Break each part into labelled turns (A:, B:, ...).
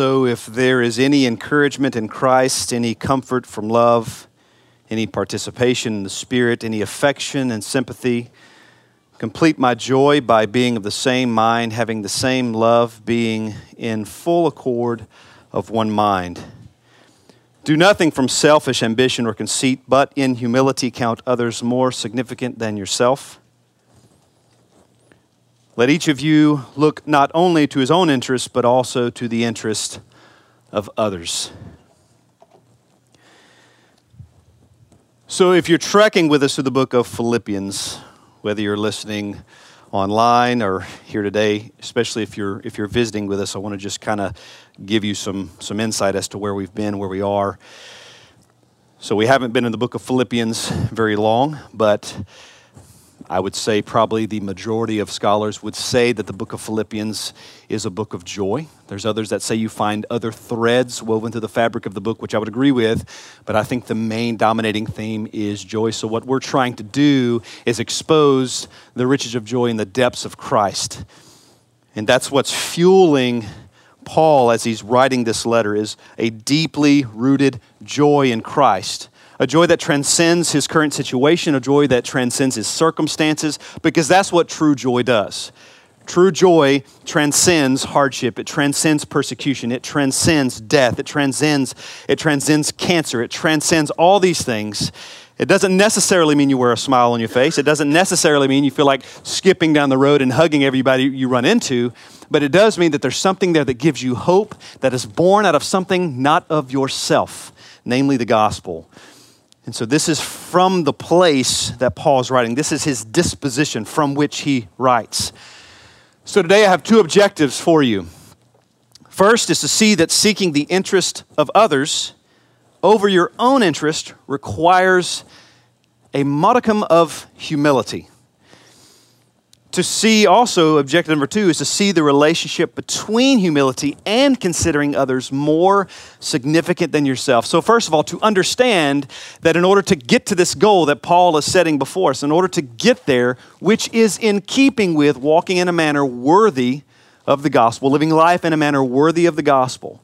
A: also, if there is any encouragement in Christ, any comfort from love, any participation in the Spirit, any affection and sympathy, complete my joy by being of the same mind, having the same love, being in full accord of one mind. Do nothing from selfish ambition or conceit, but in humility count others more significant than yourself. Let each of you look not only to his own interest, but also to the interest of others. So, if you're trekking with us through the book of Philippians, whether you're listening online or here today, especially if you're if you're visiting with us, I want to just kind of give you some some insight as to where we've been, where we are. So we haven't been in the book of Philippians very long, but I would say probably the majority of scholars would say that the book of Philippians is a book of joy. There's others that say you find other threads woven through the fabric of the book, which I would agree with, but I think the main dominating theme is joy. So, what we're trying to do is expose the riches of joy in the depths of Christ. And that's what's fueling Paul as he's writing this letter is a deeply rooted joy in Christ a joy that transcends his current situation, a joy that transcends his circumstances, because that's what true joy does. True joy transcends hardship. It transcends persecution. It transcends death. It transcends, it transcends cancer. It transcends all these things. It doesn't necessarily mean you wear a smile on your face. It doesn't necessarily mean you feel like skipping down the road and hugging everybody you run into. But it does mean that there's something there that gives you hope that is born out of something not of yourself, namely the gospel. And so this is from the place that Paul is writing. This is his disposition from which he writes. So today I have two objectives for you. First is to see that seeking the interest of others over your own interest requires a modicum of humility to see also, objective number two, is to see the relationship between humility and considering others more significant than yourself. So, first of all, to understand that in order to get to this goal that Paul is setting before us, in order to get there, which is in keeping with walking in a manner worthy of the gospel, living life in a manner worthy of the gospel.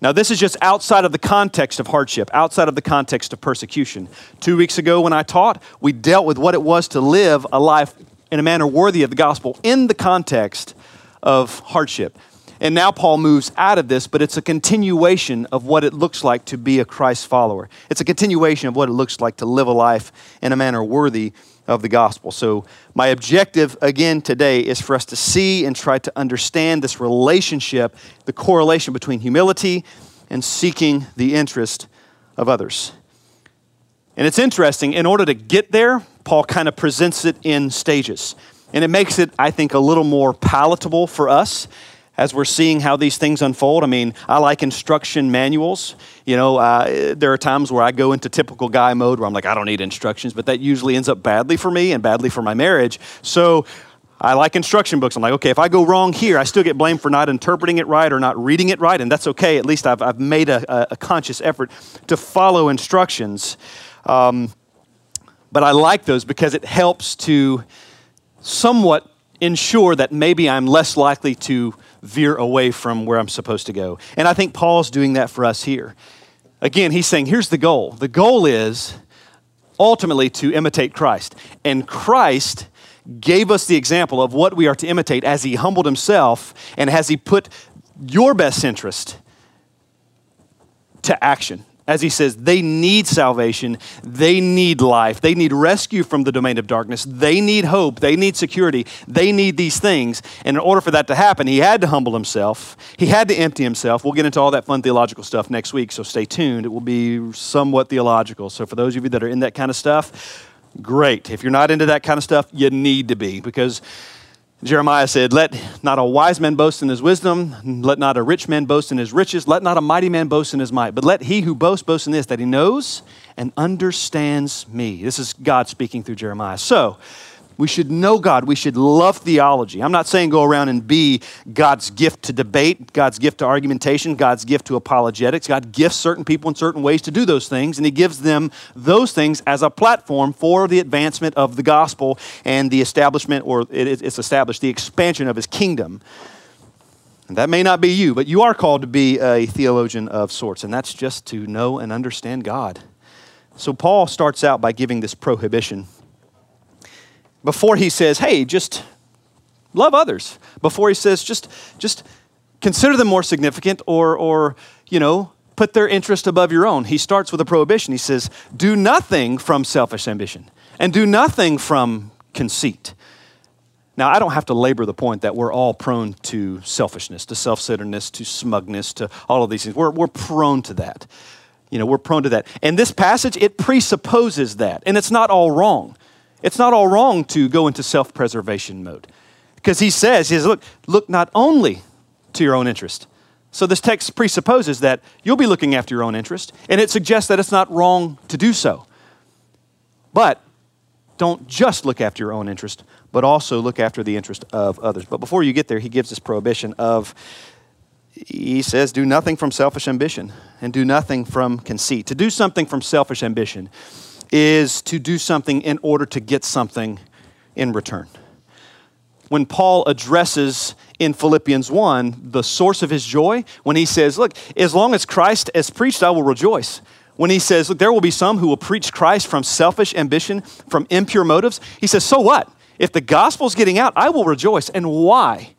A: Now, this is just outside of the context of hardship, outside of the context of persecution. Two weeks ago, when I taught, we dealt with what it was to live a life in a manner worthy of the gospel in the context of hardship. And now Paul moves out of this, but it's a continuation of what it looks like to be a Christ follower. It's a continuation of what it looks like to live a life in a manner worthy of the gospel. So, my objective again today is for us to see and try to understand this relationship, the correlation between humility and seeking the interest of others. And it's interesting, in order to get there, Paul kind of presents it in stages. And it makes it, I think, a little more palatable for us as we're seeing how these things unfold. I mean, I like instruction manuals. You know, uh, there are times where I go into typical guy mode where I'm like, I don't need instructions, but that usually ends up badly for me and badly for my marriage. So I like instruction books. I'm like, okay, if I go wrong here, I still get blamed for not interpreting it right or not reading it right, and that's okay. At least I've, I've made a, a conscious effort to follow instructions. Um, but I like those because it helps to somewhat ensure that maybe I'm less likely to veer away from where I'm supposed to go. And I think Paul's doing that for us here. Again, he's saying, here's the goal. The goal is ultimately to imitate Christ. And Christ gave us the example of what we are to imitate as he humbled himself and as he put your best interest to action as he says, they need salvation, they need life, they need rescue from the domain of darkness, they need hope, they need security, they need these things. And in order for that to happen, he had to humble himself, he had to empty himself. We'll get into all that fun theological stuff next week, so stay tuned. It will be somewhat theological. So for those of you that are in that kind of stuff, great. If you're not into that kind of stuff, you need to be because Jeremiah said, Let not a wise man boast in his wisdom, let not a rich man boast in his riches, let not a mighty man boast in his might, but let he who boasts boast in this, that he knows and understands me. This is God speaking through Jeremiah. So, we should know God. We should love theology. I'm not saying go around and be God's gift to debate, God's gift to argumentation, God's gift to apologetics. God gifts certain people in certain ways to do those things, and He gives them those things as a platform for the advancement of the gospel and the establishment, or it's established, the expansion of His kingdom. And that may not be you, but you are called to be a theologian of sorts, and that's just to know and understand God. So Paul starts out by giving this prohibition. Before he says, hey, just love others. Before he says, just, just consider them more significant or, or, you know, put their interest above your own. He starts with a prohibition. He says, do nothing from selfish ambition and do nothing from conceit. Now, I don't have to labor the point that we're all prone to selfishness, to self centeredness, to smugness, to all of these things. We're, we're prone to that. You know, we're prone to that. And this passage, it presupposes that. And it's not all wrong. It's not all wrong to go into self preservation mode. Because he says, he says, look, look not only to your own interest. So this text presupposes that you'll be looking after your own interest, and it suggests that it's not wrong to do so. But don't just look after your own interest, but also look after the interest of others. But before you get there, he gives this prohibition of, he says, do nothing from selfish ambition and do nothing from conceit. To do something from selfish ambition is to do something in order to get something in return. When Paul addresses in Philippians 1 the source of his joy, when he says, Look, as long as Christ is preached, I will rejoice when he says, Look, there will be some who will preach Christ from selfish ambition, from impure motives. He says, So what? If the gospel's getting out, I will rejoice. And why?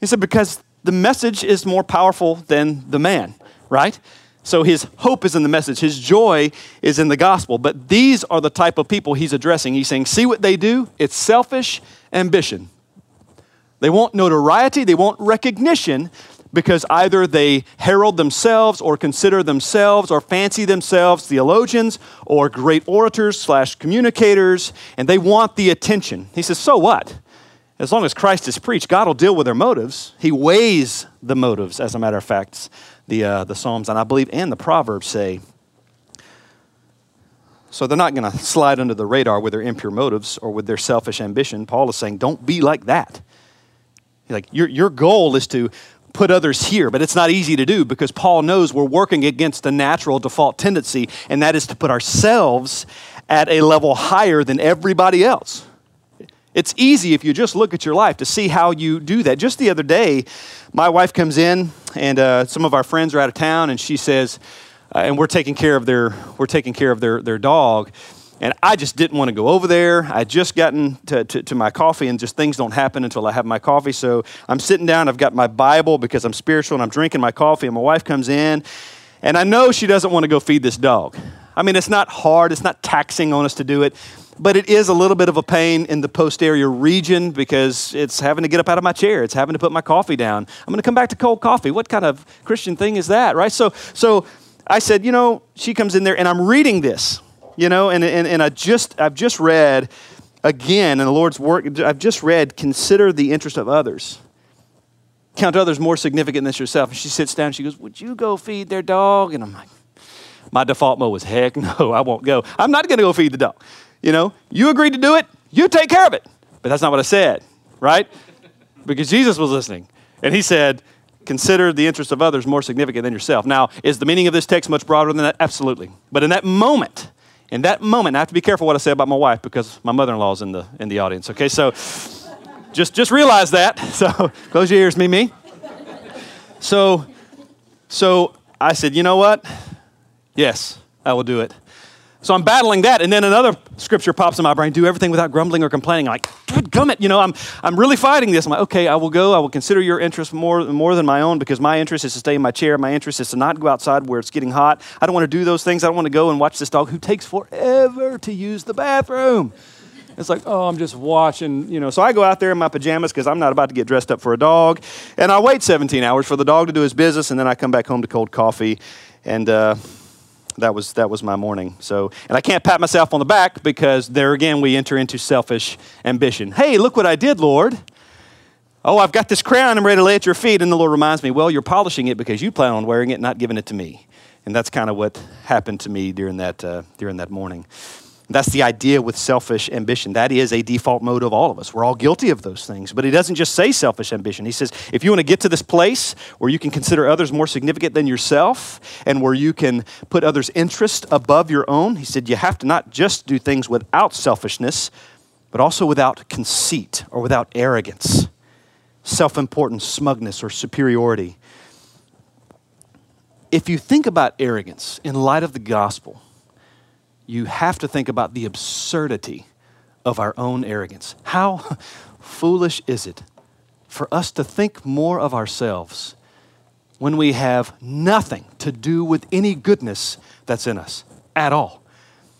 A: He said, Because the message is more powerful than the man, right? So his hope is in the message, his joy is in the gospel. But these are the type of people he's addressing. He's saying, See what they do? It's selfish ambition. They want notoriety, they want recognition, because either they herald themselves or consider themselves or fancy themselves theologians or great orators slash communicators, and they want the attention. He says, So what? As long as Christ is preached, God will deal with their motives. He weighs the motives, as a matter of fact, the, uh, the Psalms, and I believe, and the Proverbs say. So they're not going to slide under the radar with their impure motives or with their selfish ambition. Paul is saying, don't be like that. Like your, your goal is to put others here, but it's not easy to do because Paul knows we're working against the natural default tendency, and that is to put ourselves at a level higher than everybody else. It's easy if you just look at your life to see how you do that. Just the other day, my wife comes in, and uh, some of our friends are out of town, and she says, uh, and we're taking care of their we're taking care of their their dog, and I just didn't want to go over there. I just gotten to, to, to, my coffee, and just things don't happen until I have my coffee. So I'm sitting down, I've got my Bible because I'm spiritual, and I'm drinking my coffee, and my wife comes in, and I know she doesn't want to go feed this dog. I mean, it's not hard, it's not taxing on us to do it, but it is a little bit of a pain in the posterior region because it's having to get up out of my chair, it's having to put my coffee down. I'm going to come back to cold coffee. What kind of Christian thing is that, right? So, so I said, you know, she comes in there, and I'm reading this you know, and, and, and I just, I've just read again in the Lord's work, I've just read, consider the interest of others. Count others more significant than yourself. And she sits down, she goes, Would you go feed their dog? And I'm like, My default mode was, Heck no, I won't go. I'm not going to go feed the dog. You know, you agreed to do it, you take care of it. But that's not what I said, right? Because Jesus was listening. And he said, Consider the interest of others more significant than yourself. Now, is the meaning of this text much broader than that? Absolutely. But in that moment, in that moment, I have to be careful what I say about my wife because my mother-in-law is in the in the audience. Okay, so just just realize that. So close your ears, Mimi. So so I said, you know what? Yes, I will do it. So I'm battling that, and then another scripture pops in my brain: do everything without grumbling or complaining. I'm like, gummit, you know, I'm I'm really fighting this. I'm like, okay, I will go. I will consider your interest more more than my own because my interest is to stay in my chair. My interest is to not go outside where it's getting hot. I don't want to do those things. I don't want to go and watch this dog who takes forever to use the bathroom. It's like, oh, I'm just watching, you know. So I go out there in my pajamas because I'm not about to get dressed up for a dog. And I wait 17 hours for the dog to do his business, and then I come back home to cold coffee. And, uh, that was that was my morning. So, and I can't pat myself on the back because there again we enter into selfish ambition. Hey, look what I did, Lord. Oh, I've got this crown. I'm ready to lay at your feet. And the Lord reminds me, well, you're polishing it because you plan on wearing it, not giving it to me. And that's kind of what happened to me during that uh, during that morning. That's the idea with selfish ambition. That is a default mode of all of us. We're all guilty of those things. But he doesn't just say selfish ambition. He says, if you want to get to this place where you can consider others more significant than yourself and where you can put others' interest above your own, he said, you have to not just do things without selfishness, but also without conceit or without arrogance. self importance, smugness, or superiority. If you think about arrogance in light of the gospel, you have to think about the absurdity of our own arrogance. How foolish is it for us to think more of ourselves when we have nothing to do with any goodness that's in us at all?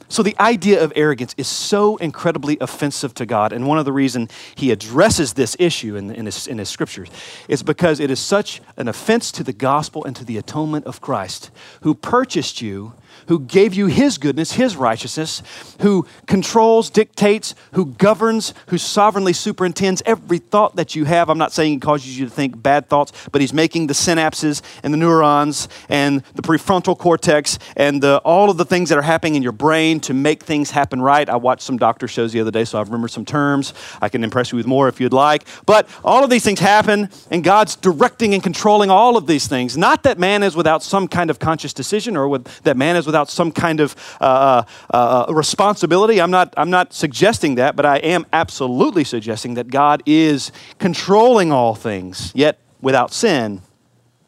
A: So the idea of arrogance is so incredibly offensive to God. And one of the reasons he addresses this issue in, in, his, in his scriptures is because it is such an offense to the gospel and to the atonement of Christ, who purchased you who gave you his goodness, his righteousness, who controls, dictates, who governs, who sovereignly superintends every thought that you have. I'm not saying he causes you to think bad thoughts, but he's making the synapses and the neurons and the prefrontal cortex and the, all of the things that are happening in your brain to make things happen right. I watched some doctor shows the other day, so I remember some terms. I can impress you with more if you'd like. But all of these things happen, and God's directing and controlling all of these things. Not that man is without some kind of conscious decision or with, that man is without without some kind of uh, uh, uh, responsibility. I'm not, I'm not suggesting that, but I am absolutely suggesting that God is controlling all things, yet without sin.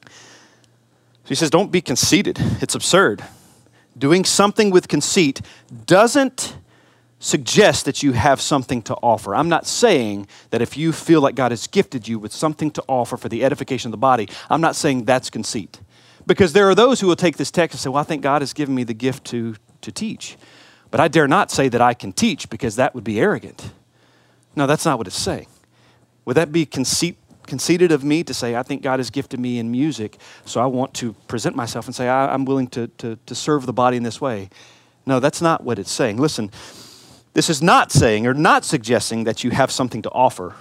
A: So he says, don't be conceited. It's absurd. Doing something with conceit doesn't suggest that you have something to offer. I'm not saying that if you feel like God has gifted you with something to offer for the edification of the body, I'm not saying that's conceit. Because there are those who will take this text and say, Well, I think God has given me the gift to, to teach. But I dare not say that I can teach because that would be arrogant. No, that's not what it's saying. Would that be conceit, conceited of me to say, I think God has gifted me in music, so I want to present myself and say, I, am willing to, to, to serve the body in this way? No, that's not what it's saying. Listen, this is not saying or not suggesting that you have something to offer.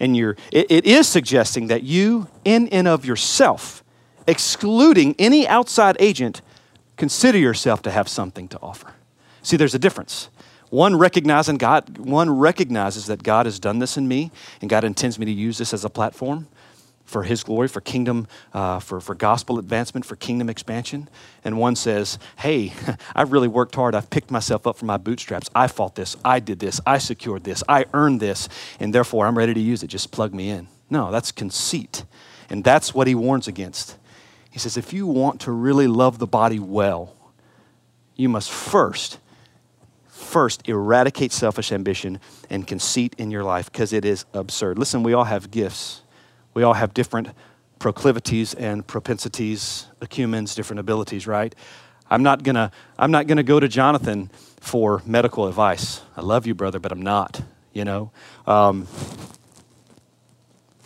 A: And you're, it, it is suggesting that you, in and of yourself, excluding any outside agent, consider yourself to have something to offer. See, there's a difference. One recognizing God, one recognizes that God has done this in me, and God intends me to use this as a platform for His glory, for kingdom, uh, for, for gospel advancement, for kingdom expansion. And one says, Hey, I've really worked hard. I've picked myself up from my bootstraps. I fought this. I did this. I secured this. I earned this. And therefore, I'm ready to use it. Just plug me in. No, that's conceit. And that's what He warns against. He says, if you want to really love the body well, you must first, first eradicate selfish ambition and conceit in your life because it is absurd. Listen, we all have gifts. We all have different proclivities and propensities, acumens, different abilities, right? I'm not gonna, I'm not gonna go to Jonathan for medical advice. I love you, brother, but I'm not, you know? Um,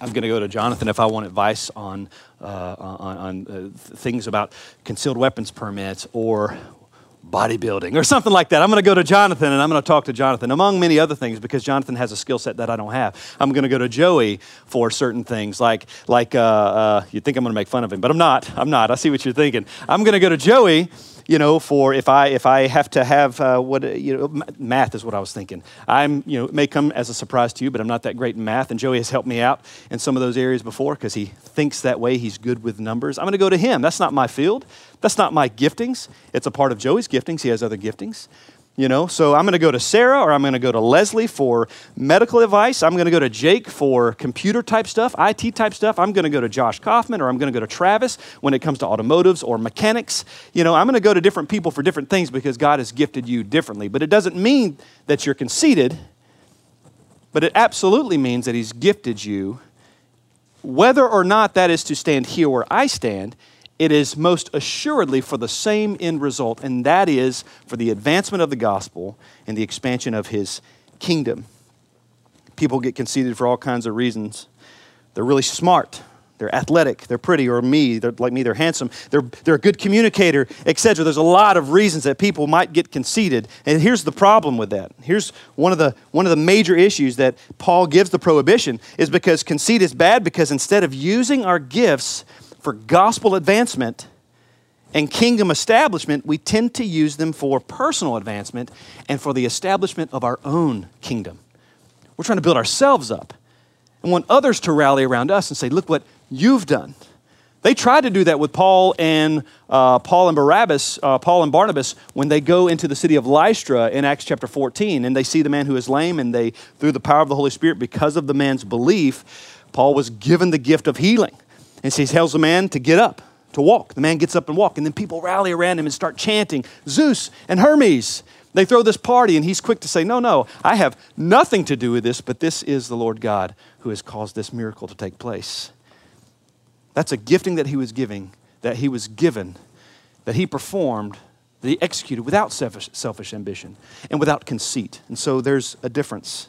A: I'm going to go to Jonathan if I want advice on, uh, on, on uh, things about concealed weapons permits or bodybuilding or something like that. I'm going to go to Jonathan and I'm going to talk to Jonathan, among many other things, because Jonathan has a skill set that I don't have. I'm going to go to Joey for certain things, like, like uh, uh, you think I'm going to make fun of him, but I'm not. I'm not. I see what you're thinking. I'm going to go to Joey you know, for if I if I have to have uh, what you know, math is what I was thinking. I'm you know it may come as a surprise to you, but I'm not that great in math. And Joey has helped me out in some of those areas before because he thinks that way. He's good with numbers. I'm going to go to him. That's not my field. That's not my giftings. It's a part of Joey's giftings. He has other giftings you know? So i'm going to go to sarah or i'm going to go to leslie for medical advice. I'm going to go to jake for computer type stuff it type stuff. I'm going to go to josh kaufman or i'm going to go to travis when it comes to automotives or mechanics. You know i'm going to go to different people for different things because god has gifted you differently. But it doesn't mean that you're conceited but it absolutely means that he's gifted you. Whether or not that is to stand here where i stand it is most assuredly for the same end result, and that is for the advancement of the gospel and the expansion of his kingdom. People get conceited for all kinds of reasons. They're really smart, they're athletic, they're pretty, or me, they're like me, they're handsome, they're, they're a good communicator, etc. There's a lot of reasons that people might get conceited. And here's the problem with that. Here's one of the one of the major issues that Paul gives the prohibition is because conceit is bad because instead of using our gifts for gospel advancement and kingdom establishment, we tend to use them for personal advancement and for the establishment of our own kingdom. We're trying to build ourselves up and want others to rally around us and say, Look what you've done. They tried to do that with Paul and uh, Paul and Barabbas, uh, Paul and Barnabas, when they go into the city of Lystra in Acts chapter 14, and they see the man who is lame, and they, through the power of the Holy Spirit, because of the man's belief, Paul was given the gift of healing. And so he tells the man to get up, to walk. The man gets up and walk, and then people rally around him and start chanting, Zeus and Hermes. They throw this party, and he's quick to say, No, no, I have nothing to do with this, but this is the Lord God who has caused this miracle to take place. That's a gifting that he was giving, that he was given, that he performed, that he executed without selfish, selfish ambition and without conceit. And so there's a difference.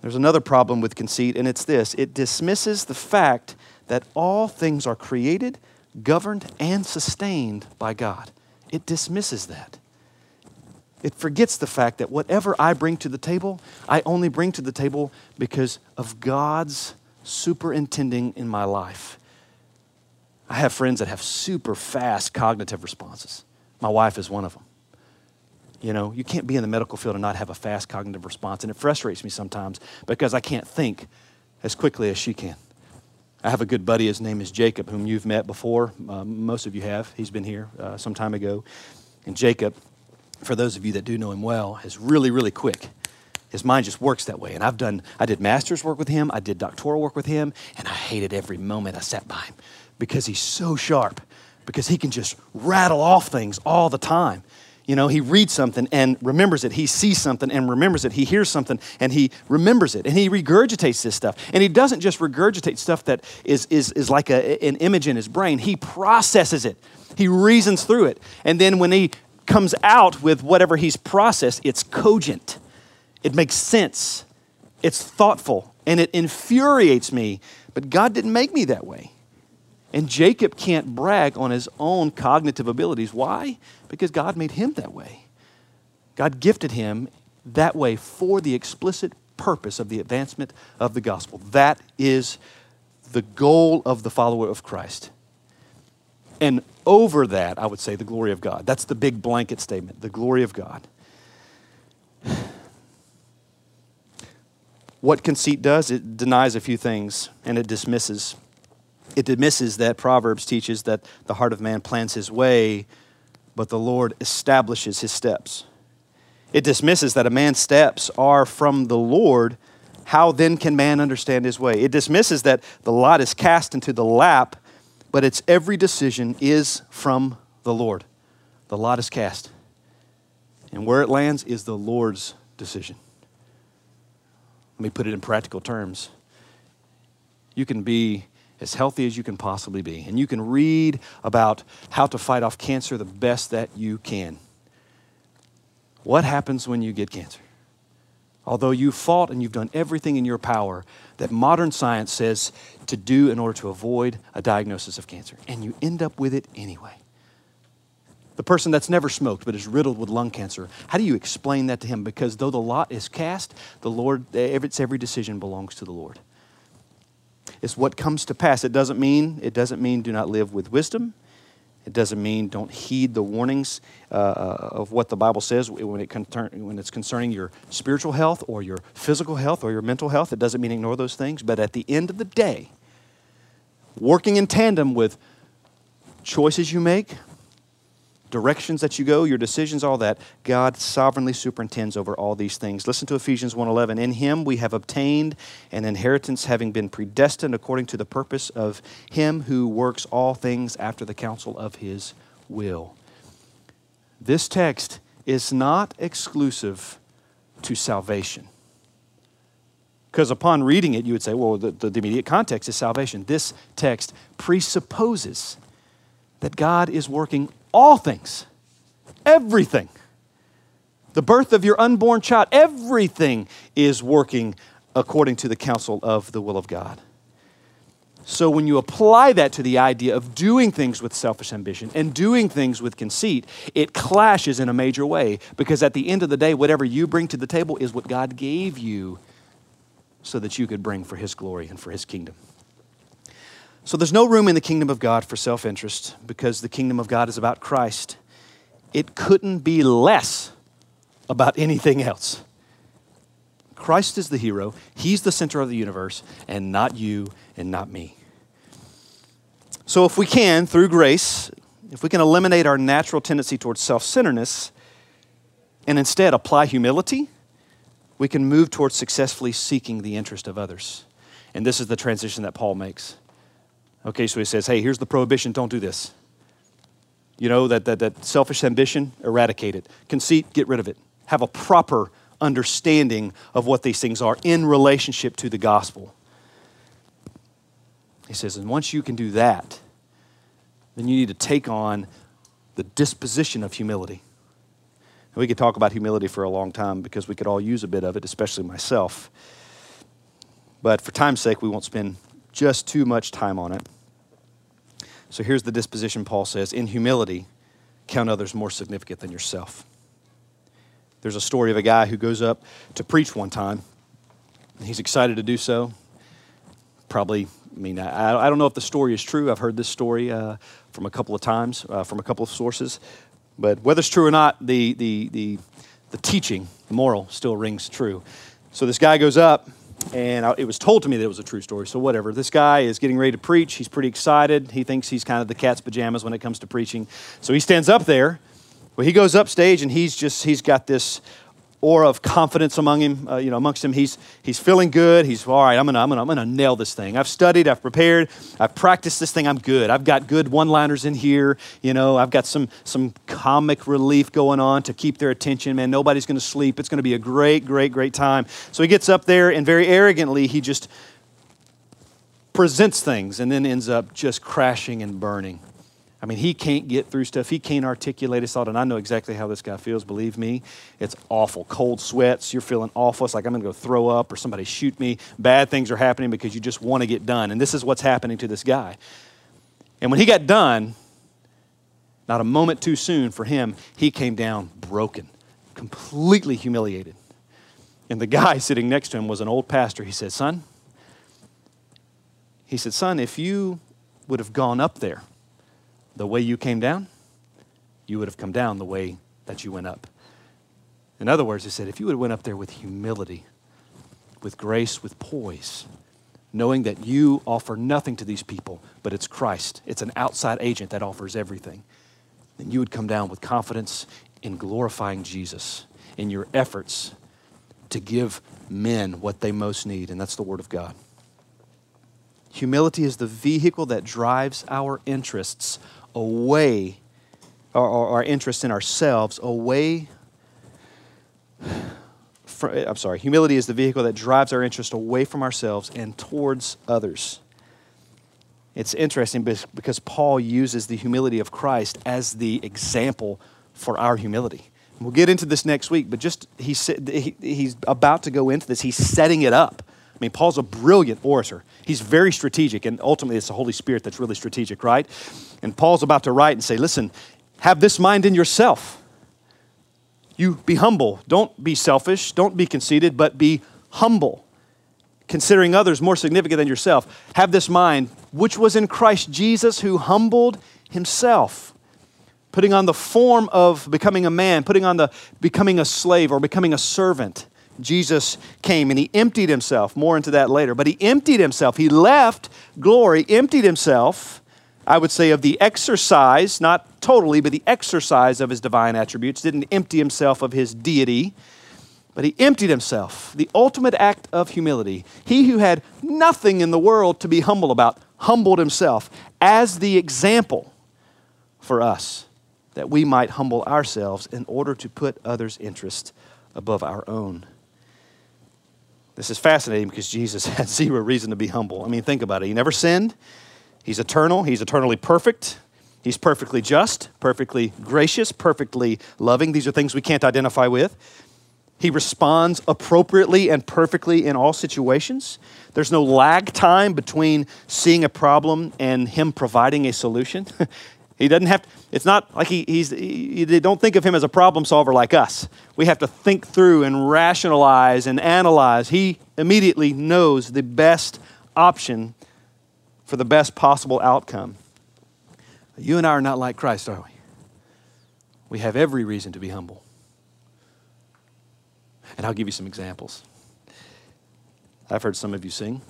A: There's another problem with conceit, and it's this it dismisses the fact that all things are created, governed, and sustained by God. It dismisses that. It forgets the fact that whatever I bring to the table, I only bring to the table because of God's superintending in my life. I have friends that have super fast cognitive responses. My wife is one of them. You know, you can't be in the medical field and not have a fast cognitive response, and it frustrates me sometimes because I can't think as quickly as she can. I have a good buddy, his name is Jacob, whom you've met before. Uh, most of you have. He's been here uh, some time ago. And Jacob, for those of you that do know him well, is really, really quick. His mind just works that way. And I've done, I did master's work with him, I did doctoral work with him, and I hated every moment I sat by him because he's so sharp, because he can just rattle off things all the time. You know, he reads something and remembers it. He sees something and remembers it. He hears something and he remembers it. And he regurgitates this stuff. And he doesn't just regurgitate stuff that is, is, is like a, an image in his brain, he processes it. He reasons through it. And then when he comes out with whatever he's processed, it's cogent, it makes sense, it's thoughtful, and it infuriates me. But God didn't make me that way. And Jacob can't brag on his own cognitive abilities. Why? Because God made him that way. God gifted him that way for the explicit purpose of the advancement of the gospel. That is the goal of the follower of Christ. And over that, I would say the glory of God. That's the big blanket statement the glory of God. What conceit does, it denies a few things and it dismisses it dismisses that Proverbs teaches that the heart of man plans his way, but the Lord establishes his steps. It dismisses that a man's steps are from the Lord. How then can man understand his way? It dismisses that the lot is cast into the lap, but its every decision is from the Lord. The lot is cast. And where it lands is the Lord's decision. Let me put it in practical terms. You can be as healthy as you can possibly be. And you can read about how to fight off cancer the best that you can. What happens when you get cancer? Although you've fought and you've done everything in your power that modern science says to do in order to avoid a diagnosis of cancer, and you end up with it anyway. The person that's never smoked but is riddled with lung cancer, how do you explain that to him? Because though the lot is cast, the Lord, it's every decision belongs to the Lord. It's what comes to pass. It doesn't mean it doesn't mean do not live with wisdom. It doesn't mean don't heed the warnings uh, uh of what the Bible says when, it concern, when it's concerning your spiritual health or your physical health or your mental health. It doesn't mean ignore those things. But at the end of the day, working in tandem with choices you make, directions that you go, your decisions, all that, God sovereignly superintends over all these things. Listen to Ephesians 1:11. In him we have obtained an inheritance having been predestined according to the purpose of him who works all things after the counsel of his will. This text is not exclusive to salvation. Because upon reading it, you would say, well, the, the, immediate context is salvation. This text presupposes that God is working all things, everything. The birth of your unborn child, everything is working according to the counsel of the will of God. So when you apply that to the idea of doing things with selfish ambition and doing things with conceit, it clashes in a major way because at the end of the day, whatever you bring to the table is what God gave you so that you could bring for His glory and for His kingdom. So there's no room in the kingdom of God for self interest because the kingdom of God is about Christ. It couldn't be less about anything else. Christ is the hero, He's the center of the universe, and not you and not me. So, if we can, through grace, if we can eliminate our natural tendency towards self centeredness and instead apply humility, we can move towards successfully seeking the interest of others. And this is the transition that Paul makes. Okay, so he says, hey, here's the prohibition don't do this. You know, that, that, that selfish ambition, eradicate it. Conceit, get rid of it. Have a proper understanding of what these things are in relationship to the gospel. He says, and once you can do that, then you need to take on the disposition of humility. And we could talk about humility for a long time because we could all use a bit of it, especially myself. But for time's sake, we won't spend just too much time on it. So here's the disposition Paul says In humility, count others more significant than yourself. There's a story of a guy who goes up to preach one time. He's excited to do so. Probably, I mean, I, I don't know if the story is true. I've heard this story uh, from a couple of times, uh, from a couple of sources. But whether it's true or not, the, the, the, the teaching, the moral, still rings true. So this guy goes up and it was told to me that it was a true story. So whatever. This guy is getting ready to preach. He's pretty excited. He thinks he's kind of the cat's pajamas when it comes to preaching. So he stands up there. Well, he goes up stage and he's just he's got this aura of confidence among him, uh, you know, amongst him. He's, he's feeling good. He's, all right, I'm to I'm gonna, I'm gonna nail this thing. I've studied, I've prepared, I've practiced this thing. I'm good. I've got good one liners in here. You know, I've got some, some comic relief going on to keep their attention. Man, nobody's to sleep. It's to be a great, great, great time. So he gets up there and very arrogantly, he just presents things and then ends up just crashing and burning. I mean, he can't get through stuff. He can't articulate his thought. And I know exactly how this guy feels. Believe me, it's awful. Cold sweats. You're feeling awful. It's like I'm going to go throw up or somebody shoot me. Bad things are happening because you just want to get done. And this is what's happening to this guy. And when he got done, not a moment too soon for him, he came down broken, completely humiliated. And the guy sitting next to him was an old pastor. He said, Son, he said, Son, if you would have gone up there, the way you came down, you would have come down the way that you went up. In other words, he said, if you would have went up there with humility, with grace, with poise, knowing that you offer nothing to these people, but it's Christ, it's an outside agent that offers everything, then you would come down with confidence in glorifying Jesus in your efforts to give men what they most need, and that's the Word of God. Humility is the vehicle that drives our interests away, our interest in ourselves, away. From, I'm sorry, humility is the vehicle that drives our interest away from ourselves and towards others. It's interesting because Paul uses the humility of Christ as the example for our humility. We'll get into this next week, but just he's, he's about to go into this. He's setting it up. I mean, Paul's a brilliant orator. He's very strategic, and ultimately, it's the Holy Spirit that's really strategic, right? And Paul's about to write and say, listen, have this mind in yourself. You be humble. Don't be selfish. Don't be conceited, but be humble, considering others more significant than yourself. Have this mind, which was in Christ Jesus, who humbled himself, putting on the form of becoming a man, putting on the becoming a slave or becoming a servant Jesus came and he emptied himself. More into that later. But he emptied himself. He left glory, emptied himself, I would say, of the exercise, not totally, but the exercise of his divine attributes. Didn't empty himself of his deity, but he emptied himself. The ultimate act of humility. He who had nothing in the world to be humble about humbled himself as the example for us that we might humble ourselves in order to put others' interest above our own. This is fascinating because Jesus had zero reason to be humble. I mean, think about it. He never sinned, He's eternal, He's eternally perfect. He's perfectly just, perfectly gracious, perfectly loving. These are things we can't identify with. He responds appropriately and perfectly in all situations. There's no lag time between seeing a problem and him providing a solution. He doesn't have to, it's not like he, he's, he, they don't think of him as a problem solver like us. We have to think through and rationalize and analyze. He immediately knows the best option for the best possible outcome. You and I are not like Christ, are we? We have every reason to be humble. And I'll give you some examples. I've heard some of you sing.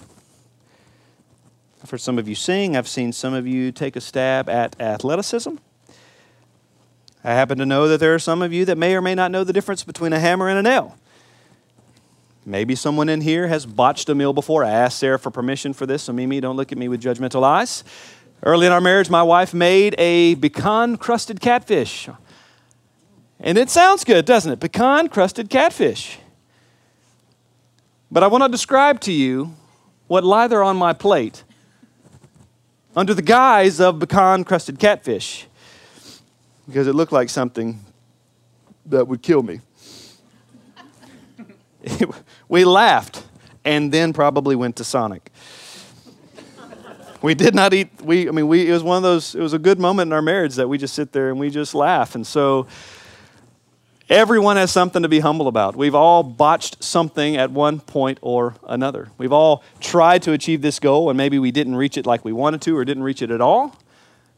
A: I've heard some of you sing. I've seen some of you take a stab at athleticism. I happen to know that there are some of you that may or may not know the difference between a hammer and a nail. Maybe someone in here has botched a meal before. I asked Sarah for permission for this, so Mimi, don't look at me with judgmental eyes. Early in our marriage, my wife made a pecan crusted catfish. And it sounds good, doesn't it? Pecan crusted catfish. But I want to describe to you what lie there on my plate under the guise of pecan crusted catfish because it looked like something that would kill me. we laughed and then probably went to Sonic. we did not eat we I mean we it was one of those it was a good moment in our marriage that we just sit there and we just laugh. And so everyone has something to be humble about. We've all botched something at one point or another. We've all tried to achieve this goal and maybe we didn't reach it like we wanted to or didn't reach it at all.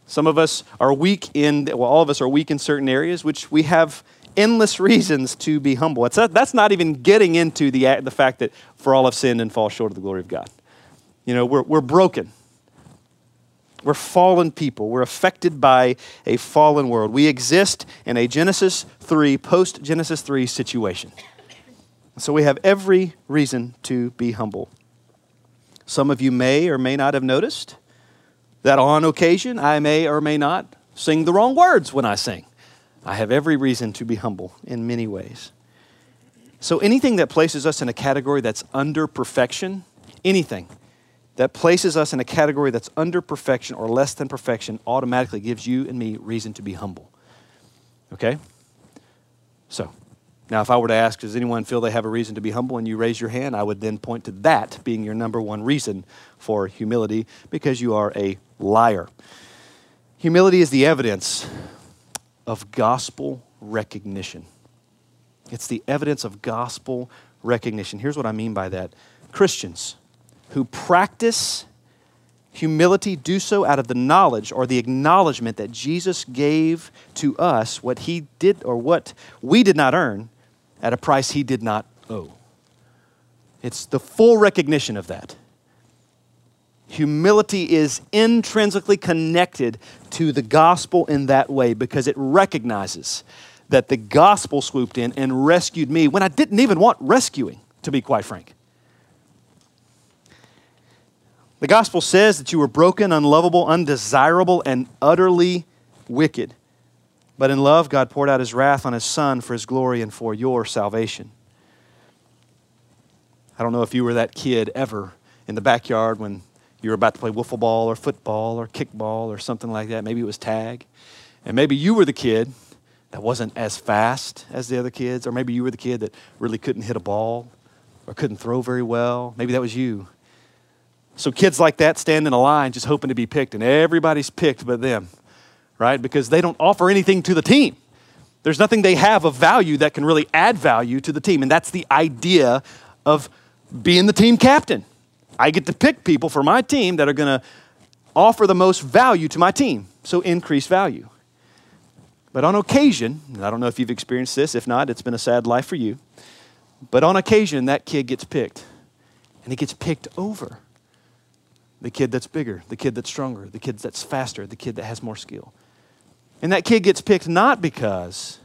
A: Some of us are weak in, well, all of us are weak in certain areas, which we have endless reasons to be humble. It's that's not even getting into the, the fact that for all have sinned and fall short of the glory of God. You know, we're, we're broken. We're fallen people. We're affected by a fallen world. We exist in a Genesis 3, post Genesis 3 situation. So we have every reason to be humble. Some of you may or may not have noticed that on occasion I may or may not sing the wrong words when I sing. I have every reason to be humble in many ways. So, anything that places us in a category that's under perfection, anything that places us in a category that's under perfection or less than perfection automatically gives you and me reason to be humble. Okay? So, now if I were to ask, does anyone feel they have a reason to be humble, and you raise your hand, I would then point to that being your number one reason for humility because you are a liar. Humility is the evidence of gospel recognition. It's the evidence of gospel recognition. Here's what I mean by that Christians who practice humility do so out of the knowledge or the acknowledgement that Jesus gave to us what he did or what we did not earn at a price he did not owe. It's the full recognition of that. Humility is intrinsically connected to the gospel in that way because it recognizes that the gospel swooped in and rescued me when I didn't even want rescuing, to be quite frank. The gospel says that you were broken, unlovable, undesirable, and utterly wicked. But in love, God poured out his wrath on his son for his glory and for your salvation. I don't know if you were that kid ever in the backyard when you were about to play wiffle ball or football or kickball or something like that. Maybe it was tag. And maybe you were the kid that wasn't as fast as the other kids, or maybe you were the kid that really couldn't hit a ball or couldn't throw very well. Maybe that was you. So kids like that stand in a line just hoping to be picked, and everybody's picked but them, right? Because they don't offer anything to the team. There's nothing they have of value that can really add value to the team. And that's the idea of being the team captain. I get to pick people for my team that are going to offer the most value to my team, so increase value. But on occasion, I don't know if you've experienced this, if not, it's been a sad life for you. But on occasion, that kid gets picked, and he gets picked over the kid that's bigger, the kid that's stronger, the kid that's faster, the kid that has more skill. And that kid gets picked not because,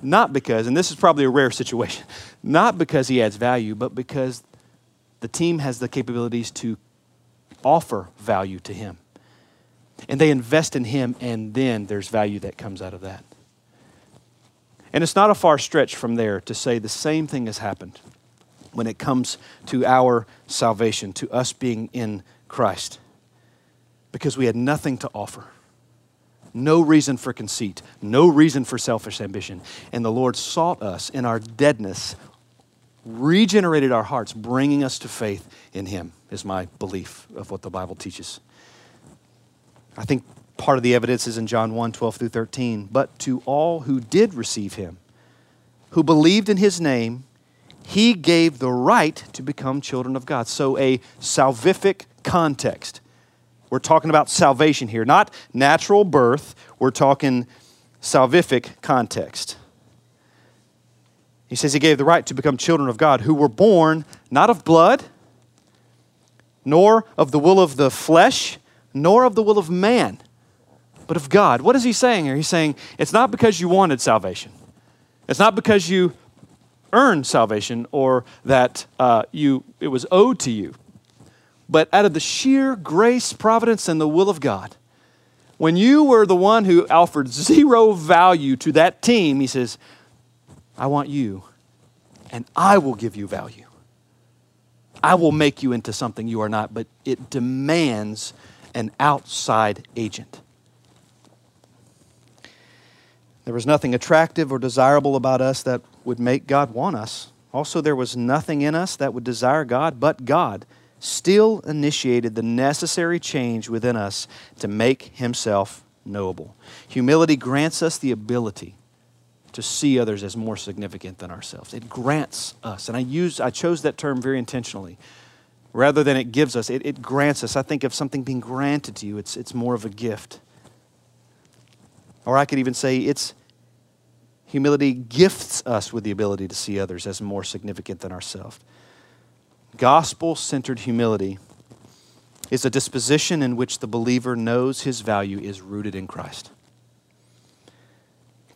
A: not because, and this is probably a rare situation, not because he adds value, but because the team has the capabilities to offer value to him. And they invest in him, and then there's value that comes out of that. And it's not a far stretch from there to say the same thing has happened when it comes to our salvation, to us being in Christ. Because we had nothing to offer. No reason for conceit, no reason for selfish ambition. And the Lord sought us in our deadness regenerated our hearts, bringing us to faith in Him, is my belief of what the Bible teaches. I think part of the evidence is in John 1 12 through 13. But to all who did receive Him, who believed in His name, He gave the right to become children of God. So, a salvific context. We're talking about salvation here, not natural birth. We're talking salvific context. He says he gave the right to become children of God who were born not of blood, nor of the will of the flesh, nor of the will of man, but of God. What is he saying here? He's saying it's not because you wanted salvation. It's not because you earn salvation or that uh, you, it was owed to you, but out of the sheer grace, providence, and the will of God. When you were the one who offered zero value to that team, he says, I want you, and I will give you value. I will make you into something you are not, but it demands an outside agent. There was nothing attractive or desirable about us that would make God want us. Also, there was nothing in us that would desire God, but God still initiated the necessary change within us to make Himself knowable. Humility grants us the ability to see others as more significant than ourselves. It grants us, and I use I chose that term very intentionally. Rather than it gives us, it, it grants us. I think of something being granted to you, it's, it's more of a gift. Or I could even say it's Humility gifts us with the ability to see others as more significant than ourselves. Gospel centered humility is a disposition in which the believer knows his value is rooted in Christ.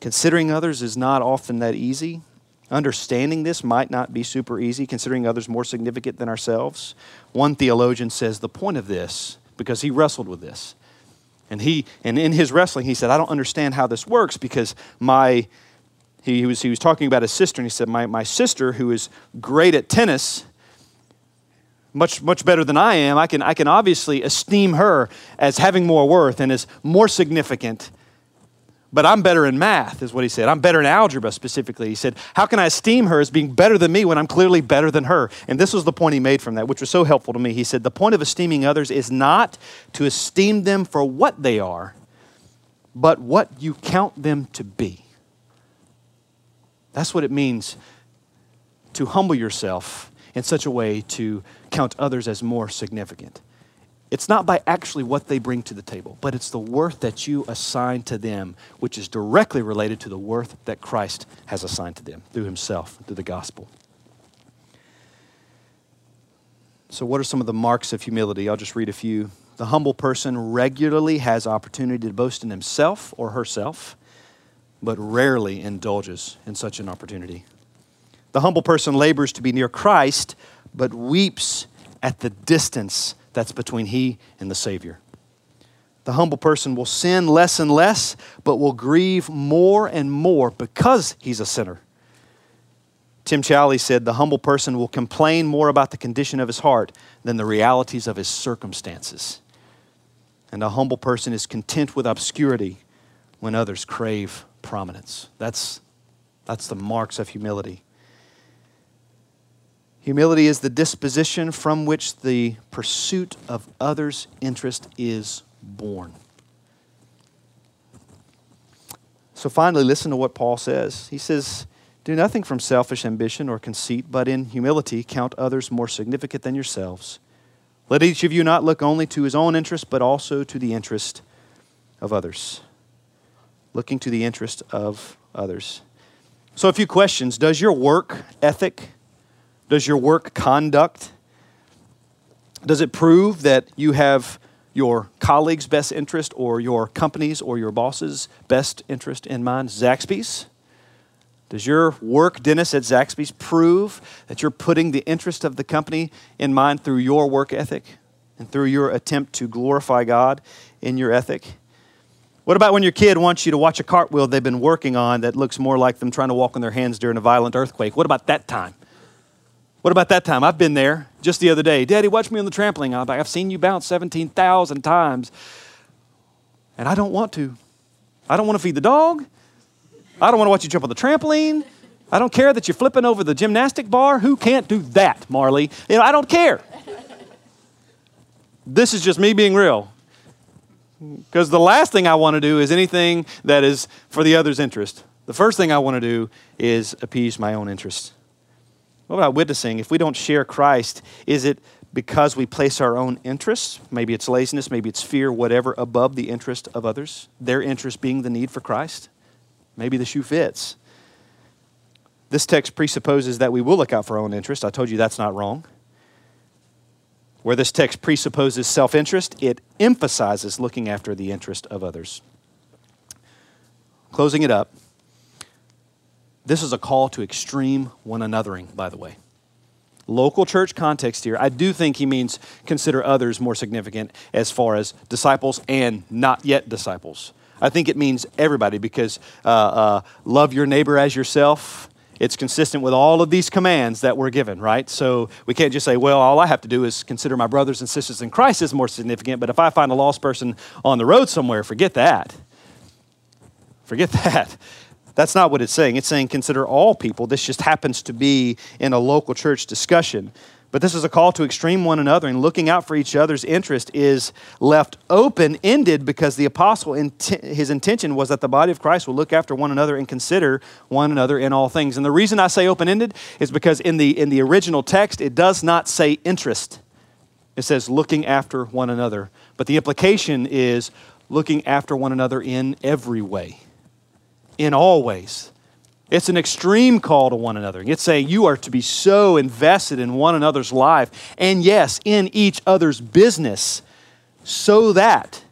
A: Considering others is not often that easy. Understanding this might not be super easy, considering others more significant than ourselves. One theologian says the point of this, because he wrestled with this, and he and in his wrestling he said, I don't understand how this works because my he, he, was, he was talking about his sister, and he said, my, my sister, who is great at tennis, much, much better than I am, I can, I can obviously esteem her as having more worth and as more significant. But I'm better in math, is what he said. I'm better in algebra specifically. He said, How can I esteem her as being better than me when I'm clearly better than her? And this was the point he made from that, which was so helpful to me. He said, The point of esteeming others is not to esteem them for what they are, but what you count them to be. That's what it means to humble yourself in such a way to count others as more significant. It's not by actually what they bring to the table, but it's the worth that you assign to them, which is directly related to the worth that Christ has assigned to them through himself, through the gospel. So, what are some of the marks of humility? I'll just read a few. The humble person regularly has opportunity to boast in himself or herself but rarely indulges in such an opportunity. The humble person labors to be near Christ, but weeps at the distance that's between he and the Savior. The humble person will sin less and less, but will grieve more and more because he's a sinner. Tim Challies said the humble person will complain more about the condition of his heart than the realities of his circumstances. And a humble person is content with obscurity when others crave prominence. That's, that's the marks of humility. Humility is the disposition from which the pursuit of others' interest is born. So finally, listen to what Paul says. He says, Do nothing from selfish ambition or conceit, but in humility count others more significant than yourselves. Let each of you not look only to his own interest, but also to the interest of others looking to the interest of others. So, a few questions. Does your work ethic, does your work conduct, does it prove that you have your colleagues' best interest or your company's or your boss's best interest in mind? Zaxby's? Does your work, Dennis, at Zaxby's prove that you're putting the interest of the company in mind through your work ethic and through your attempt to glorify God in your ethic? What about when your kid wants you to watch a cartwheel they've been working on that looks more like them trying to walk on their hands during a violent earthquake? What about that time? What about that time? I've been there just the other day. Daddy, watch me on the trampoline. I'm like, I've seen you bounce 17,000 times, and I don't want to. I don't want to feed the dog. I don't want to watch you jump on the trampoline. I don't care that you're flipping over the gymnastic bar. Who can't do that, Marley? You know, I don't care. This is just me being real. Because the last thing I want to do is anything that is for the other's interest. The first thing I want to do is appease my own interest. What about witnessing? If we don't share Christ, is it because we place our own interests, maybe it's laziness, maybe it's fear, whatever, above the interest of others? Their interest being the need for Christ? Maybe the shoe fits. This text presupposes that we will look out for our own interest. I told you that's not wrong. Where this text presupposes self interest, it emphasizes looking after the interest of others. Closing it up, This is a call to extreme one anothering, by the way. Local church context here, I do think he means consider others more significant as far as disciples and not yet disciples. I think it means everybody because uh, uh, love your neighbor as yourself. It's consistent with all of these commands that we're given, right? So we can't just say, well, all I have to do is consider my brothers and sisters in Christ as more significant, but if I find a lost person on the road somewhere, forget that. Forget that. That's not what it's saying. It's saying consider all people. This just happens to be in a local church discussion. But this is a call to extreme one another, and looking out for each other's interest is left open ended because the apostle, his intention was that the body of Christ will look after one another and consider one another in all things. And the reason I say open ended is because in the, in the original text, it does not say interest, it says looking after one another. But the implication is looking after one another in every way in all ways. It's an extreme call to one another. It's saying you are to be so invested in one another's life, and yes, in each other's business, so that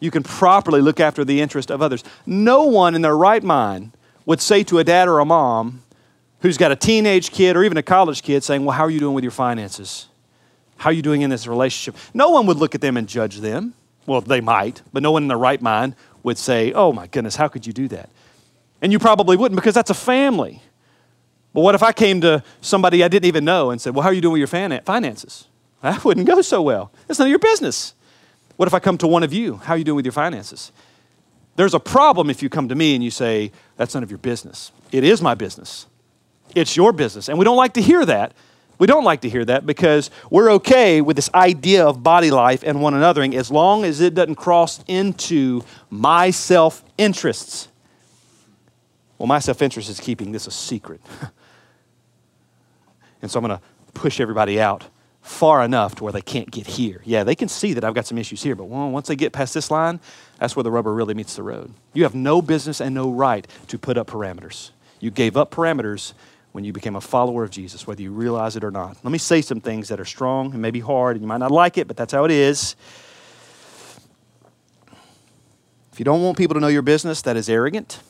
A: you can properly look after the interest of others. No one in their right mind would say to a dad or a mom who's got a teenage kid or even a college kid saying, Well, how are you doing with your finances? How are you doing in this relationship? No one would look at them and judge them. Well, they might, but no one in their right mind would say, Oh my goodness, how could you do that? And you probably wouldn't because that's a family. But what if I came to somebody I didn't even know and said, Well, how are you doing with your finances? That wouldn't go so well. It's none of your business. What if I come to one of you? How are you doing with your finances? There's a problem if you come to me and you say, That's none of your business. It is my business. It's your business. And we don't like to hear that we don't like to hear that because we're okay with this idea of body life and one anothering as long as it doesn't cross into my self interests. Well, my self interest is keeping this a secret. and so I'm going to push everybody out far enough to where they can't get here. Yeah, they can see that I've got some issues here, but once they get past this line, that's where the rubber really meets the road. You have no business and no right to put up parameters. You gave up parameters when you became a follower of Jesus, whether you realize it or not. Let me say some things that are strong and maybe hard, and you might not like it, but that's how it is. If you don't want people to know your business, that is arrogant,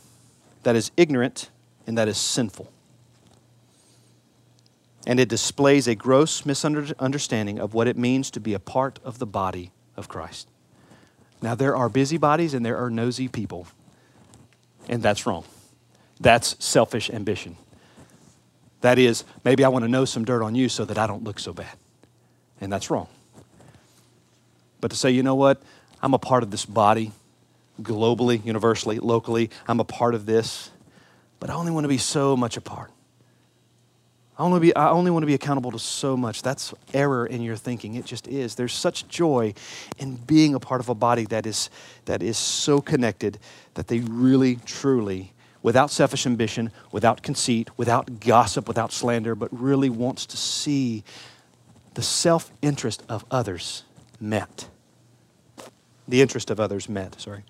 A: that is ignorant, and that is sinful. And it displays a gross misunderstanding of what it means to be a part of the body of Christ. Now, there are busybodies and there are nosy people, and that's wrong. That's selfish ambition. That is, maybe I want to know some dirt on you so that I don't look so bad. And that's wrong. But to say, you know what? I'm a part of this body globally, universally, locally. I'm a part of this, but I only want to be so much a part. I only, be, I only want to be accountable to so much. That's error in your thinking. It just is. There's such joy in being a part of a body that is, that is so connected that they really, truly without selfish ambition, without conceit, without gossip, without slander, but really wants to see the self interest of others met. The interest of others met, sorry.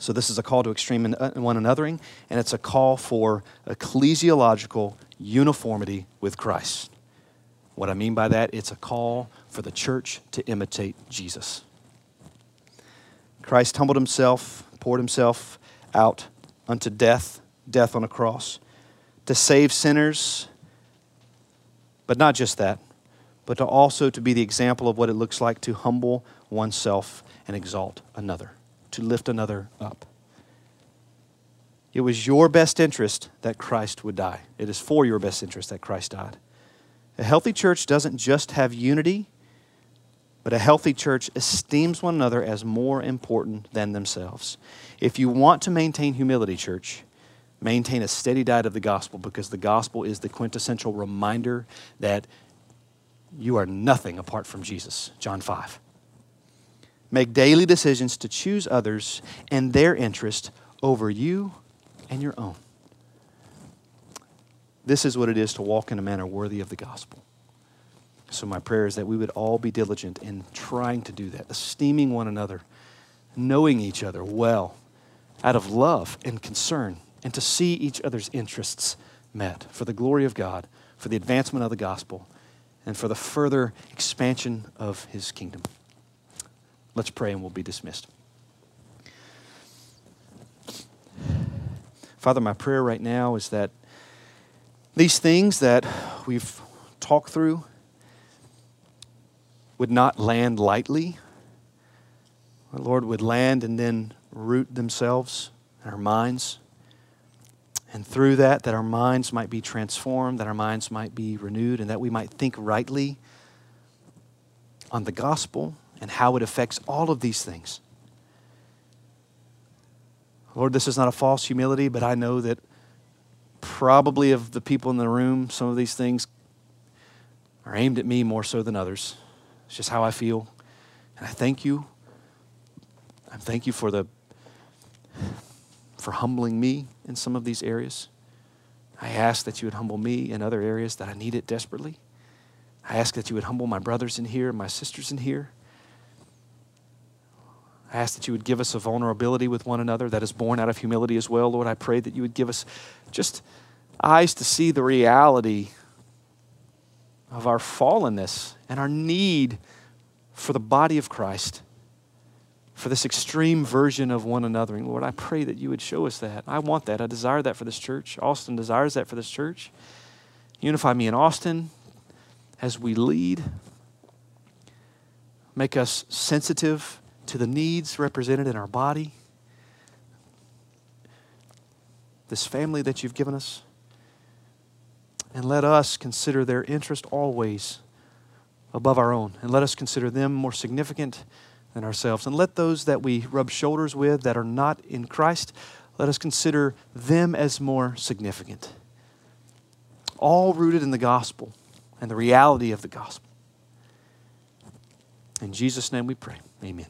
A: So, this is a call to extreme uh, one anothering, and it's a call for ecclesiological uniformity with Christ. What I mean by that, it's a call for the church to imitate Jesus. Christ humbled himself, poured himself out unto death, death on a cross, to save sinners, but not just that, but to also to be the example of what it looks like to humble oneself and exalt another, to lift another up. It was your best interest that Christ would die. It is for your best interest that Christ died. A healthy church doesn't just have unity, but a healthy church esteems one another as more important than themselves. If you want to maintain humility, church, maintain a steady diet of the gospel because the gospel is the quintessential reminder that you are nothing apart from Jesus. John 5. Make daily decisions to choose others and their interest over you and your own. This is what it is to walk in a manner worthy of the gospel. So, my prayer is that we would all be diligent in trying to do that, esteeming one another, knowing each other well, out of love and concern, and to see each other's interests met for the glory of God, for the advancement of the gospel, and for the further expansion of his kingdom. Let's pray and we'll be dismissed. Father, my prayer right now is that these things that we've talked through would not land lightly. Our Lord would land and then root themselves in our minds. And through that, that our minds might be transformed, that our minds might be renewed, and that we might think rightly on the gospel and how it affects all of these things. Lord, this is not a false humility, but I know that probably of the people in the room, some of these things are aimed at me more so than others. It's just how I feel. And I thank you. I thank you for the for humbling me in some of these areas. I ask that you would humble me in other areas that I need it desperately. I ask that you would humble my brothers in here my sisters in here. I ask that you would give us a vulnerability with one another that is born out of humility as well. Lord, I pray that you would give us just eyes to see the reality of our fallenness and our need for the body of Christ, for this extreme version of one another. And Lord, I pray that you would show us that. I want that. I desire that for this church. Austin desires that for this church. Unify me in Austin as we lead. Make us sensitive to the needs represented in our body, this family that you've given us. And let us consider their interest always above our own. And let us consider them more significant than ourselves. And let those that we rub shoulders with that are not in Christ, let us consider them as more significant. All rooted in the gospel and the reality of the gospel. In Jesus' name we pray. Amen.